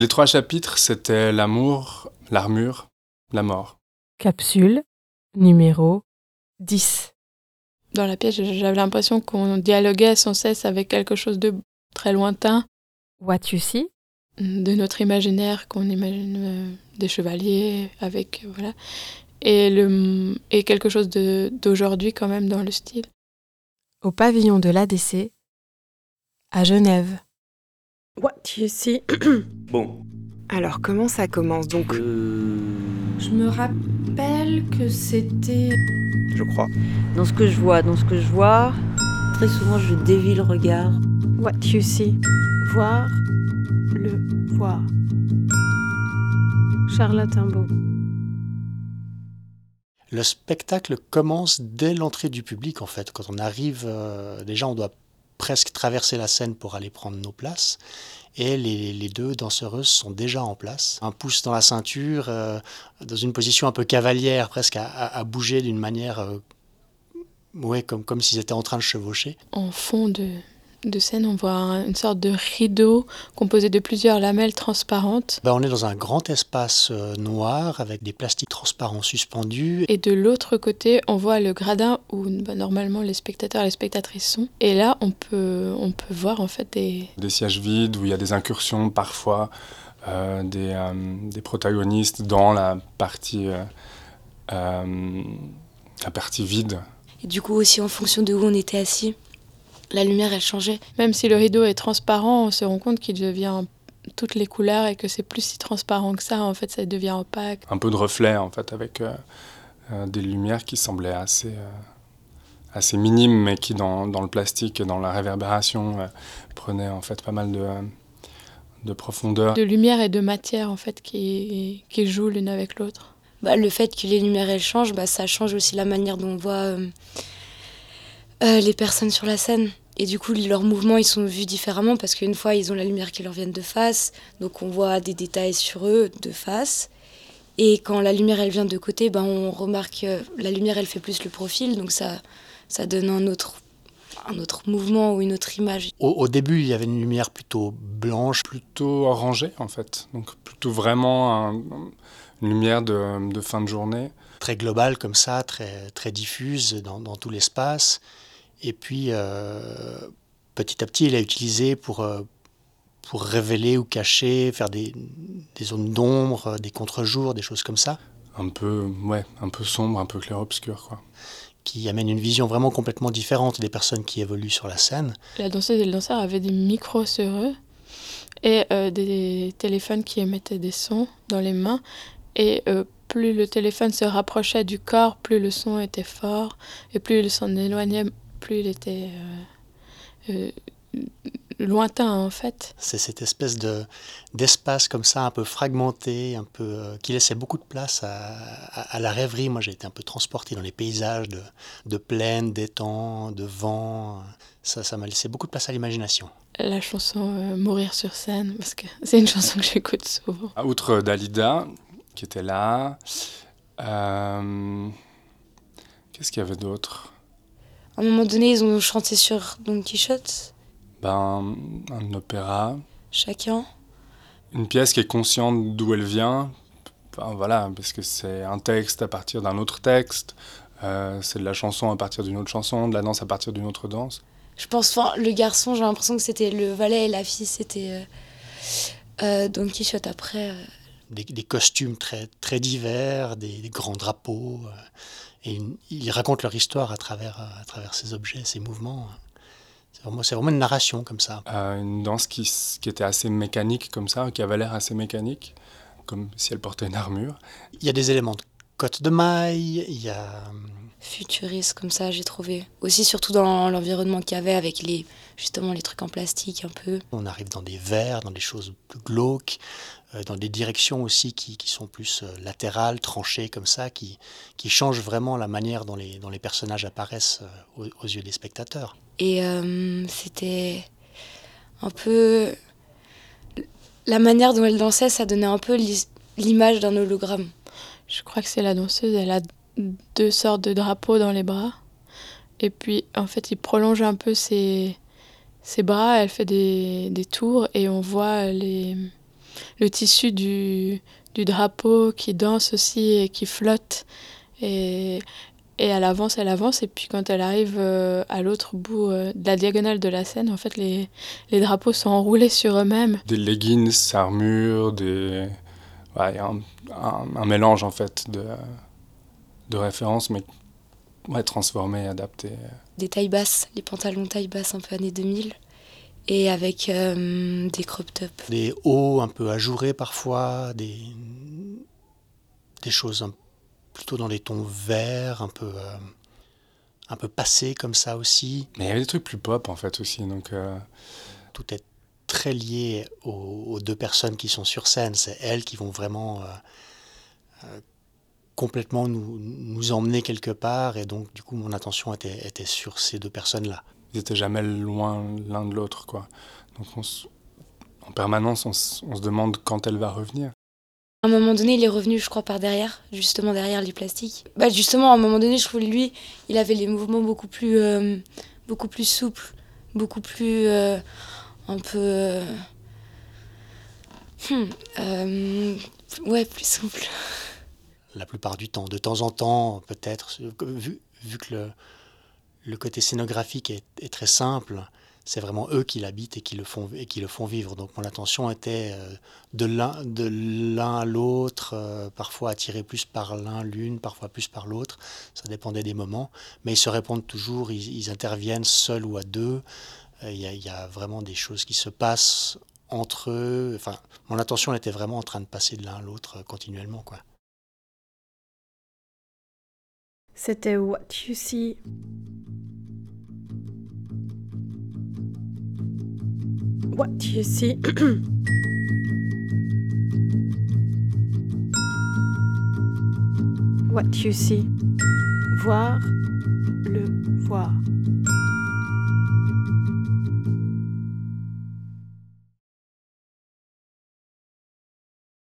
Les trois chapitres, c'était l'amour, l'armure, la mort. Capsule numéro 10. Dans la pièce, j'avais l'impression qu'on dialoguait sans cesse avec quelque chose de très lointain. What you see De notre imaginaire, qu'on imagine euh, des chevaliers avec. Voilà. Et, le, et quelque chose d'aujourd'hui, quand même, dans le style. Au pavillon de l'ADC, à Genève. What you see Bon. Alors, comment ça commence donc Euh, Je me rappelle que c'était. je crois. Dans ce que je vois, dans ce que je vois, très souvent je dévie le regard. What you see Voir le voir. Charlotte Imbeau. Le spectacle commence dès l'entrée du public en fait. Quand on arrive, euh, déjà on doit presque traverser la scène pour aller prendre nos places. Et les, deux danseuses sont déjà en place. Un pouce dans la ceinture, euh, dans une position un peu cavalière, presque à bouger d'une manière... euh, ouais, comme, comme s'ils étaient en train de chevaucher. En fond de, de scène, on voit un- une sorte de rideau composé de plusieurs lamelles transparentes. Ben, on est dans un grand espace euh, noir avec des plastiques transparents suspendus. Et de l'autre côté, on voit le gradin où bah, normalement les spectateurs et les spectatrices sont. Et là, on peut, on peut voir en fait des, Des sièges vides où il y a des incursions parfois, euh, des, euh, des protagonistes dans la partie, euh, euh, la partie vide. Et du coup, aussi en fonction de où on était assis, la lumière, elle changeait. Même si le rideau est transparent, on se rend compte qu'il devient toutes les couleurs et que c'est plus si transparent que ça. En fait, ça devient opaque. Un peu de reflet en fait avec euh, euh, des lumières qui semblaient assez, euh, assez minimes mais qui dans, dans le plastique et dans la réverbération euh, prenaient en fait pas mal de, de profondeur. De lumière et de matière en fait qui, qui jouent l'une avec l'autre. Bah, le fait que les lumières, elles changent, bah, ça change aussi la manière dont on voit euh, euh, les personnes sur la scène. Et du coup, leurs mouvements, ils sont vus différemment parce qu'une fois, ils ont la lumière qui leur vient de face. Donc, on voit des détails sur eux de face. Et quand la lumière, elle vient de côté, ben, on remarque que la lumière, elle fait plus le profil. Donc, ça, ça donne un autre, un autre mouvement ou une autre image. Au, au début, il y avait une lumière plutôt blanche, Plutôt orangé en fait, donc plutôt vraiment un- une lumière de, de fin de journée. très globale comme ça, très, très diffuse dans, dans tout l'espace. Et puis, euh, petit à petit, il a utilisé pour, euh, pour révéler ou cacher, faire des, des zones d'ombre, euh, des contre-jours, des choses comme ça, Un peu, ouais, un peu sombre, un peu clair-obscur quoi. qui amènent une vision vraiment complètement différente des personnes qui évoluent sur la scène. La danseuse et le danseur avaient des micros sur eux et euh, des téléphones qui émettaient des sons dans les mains. Et euh, plus le téléphone se rapprochait du corps, plus le son était fort. Et plus il s'en éloignait, plus il était euh, euh, lointain en fait. C'est cette espèce de, d'espace comme ça, un peu fragmenté, un peu, euh, qui laissait beaucoup de place à, à- à la rêverie. Moi, j'ai été un peu transporté dans les paysages de, de plaine, d'étangs, de vent. Ça, ça m'a laissé beaucoup de place à l'imagination. La chanson euh, Mourir sur scène, parce que c'est une chanson que j'écoute souvent. Ah, Outre Dalida, qui était là, euh, qu'est-ce qu'il y avait d'autre? À un moment donné, ils ont chanté sur Don Quichotte, ben, Un opéra, chacun. une pièce qui est consciente d'où elle vient, Enfin, voilà, parce que c'est un texte à partir d'un autre texte, euh, c'est de la chanson à partir d'une autre chanson, de la danse à partir d'une autre danse. Je pense, enfin, le garçon, j'ai l'impression que c'était le valet et la fille, c'était euh, euh, Don Quichotte. Après, Des, des costumes très, très divers, des, des grands drapeaux. euh, et une- ils racontent leur histoire à travers, à travers ces objets, ces mouvements. C'est vraiment, c'est vraiment une narration comme ça. Euh, une danse qui, qui était assez mécanique comme ça, qui avait l'air assez mécanique, comme si elle portait une armure. Il y a des éléments de côte de maille, il y a... futuriste, comme ça, j'ai trouvé. Aussi, surtout dans l'environnement qu'il y avait avec les, justement les trucs en plastique un peu. On arrive dans des verres, dans des choses plus glauques, euh, dans des directions aussi qui, qui sont plus euh, latérales, tranchées comme ça, qui, qui changent vraiment la manière dont les, dont les personnages apparaissent euh, aux, aux yeux des spectateurs. Et euh, c'était un peu. La manière dont elle dansait, ça donnait un peu l'image d'un hologramme. Je crois que c'est la danseuse, elle a deux sortes de drapeaux dans les bras. Et puis, en fait, il prolonge un peu ses, ses bras, elle fait des, des tours et on voit les, le tissu du, du drapeau qui danse aussi et qui flotte. Et, et elle avance, elle avance, et puis quand elle arrive euh, à l'autre bout euh, de la diagonale de la scène, en fait, les, les drapeaux sont enroulés sur eux-mêmes. Des leggings, armures, des... Ouais, un, un, un, mélange en fait de, de références, mais ouais, transformé, adapté. Des tailles basses, les pantalons taille basse un peu années 2000, et avec euh, des crop tops. Des hauts un peu ajourés parfois, des, des choses un, plutôt dans les tons verts, un peu, euh, un peu passés comme ça aussi. Mais il y avait des trucs plus pop en fait aussi, donc... Euh... Tout est très lié aux, aux, deux personnes qui sont sur scène. C'est elles qui vont vraiment euh, complètement nous, nous, emmener quelque part. Et donc, du coup, mon attention était, était sur ces deux personnes-là. Ils n'étaient jamais loin l'un de l'autre, quoi. Donc, on en permanence, on, on, se demande quand elle va revenir. À un moment donné, il est revenu, je crois, par derrière, justement derrière les plastiques. Bah, justement, à un moment donné, je trouve lui, il avait les mouvements beaucoup plus, euh, beaucoup plus souples, beaucoup plus, euh, un peu, euh, hmm, ouais, plus souple la plupart du temps. De temps en temps, peut-être, vu, vu, que le, côté scénographique est, très simple, c'est vraiment eux qui l'habitent et qui le font et qui le font vivre. Donc mon attention était de l'un de l'un à l'autre, euh, parfois attiré plus par l'un, l'une, parfois plus par l'autre. Ça dépendait des moments, mais ils se répondent toujours. Ils, interviennent seuls ou à deux. Il y, a, il y a vraiment des choses qui se passent entre eux. Enfin, mon attention était vraiment en train de passer de l'un à l'autre continuellement, quoi. C'était What You See. What You See. What You See. Voir le voir.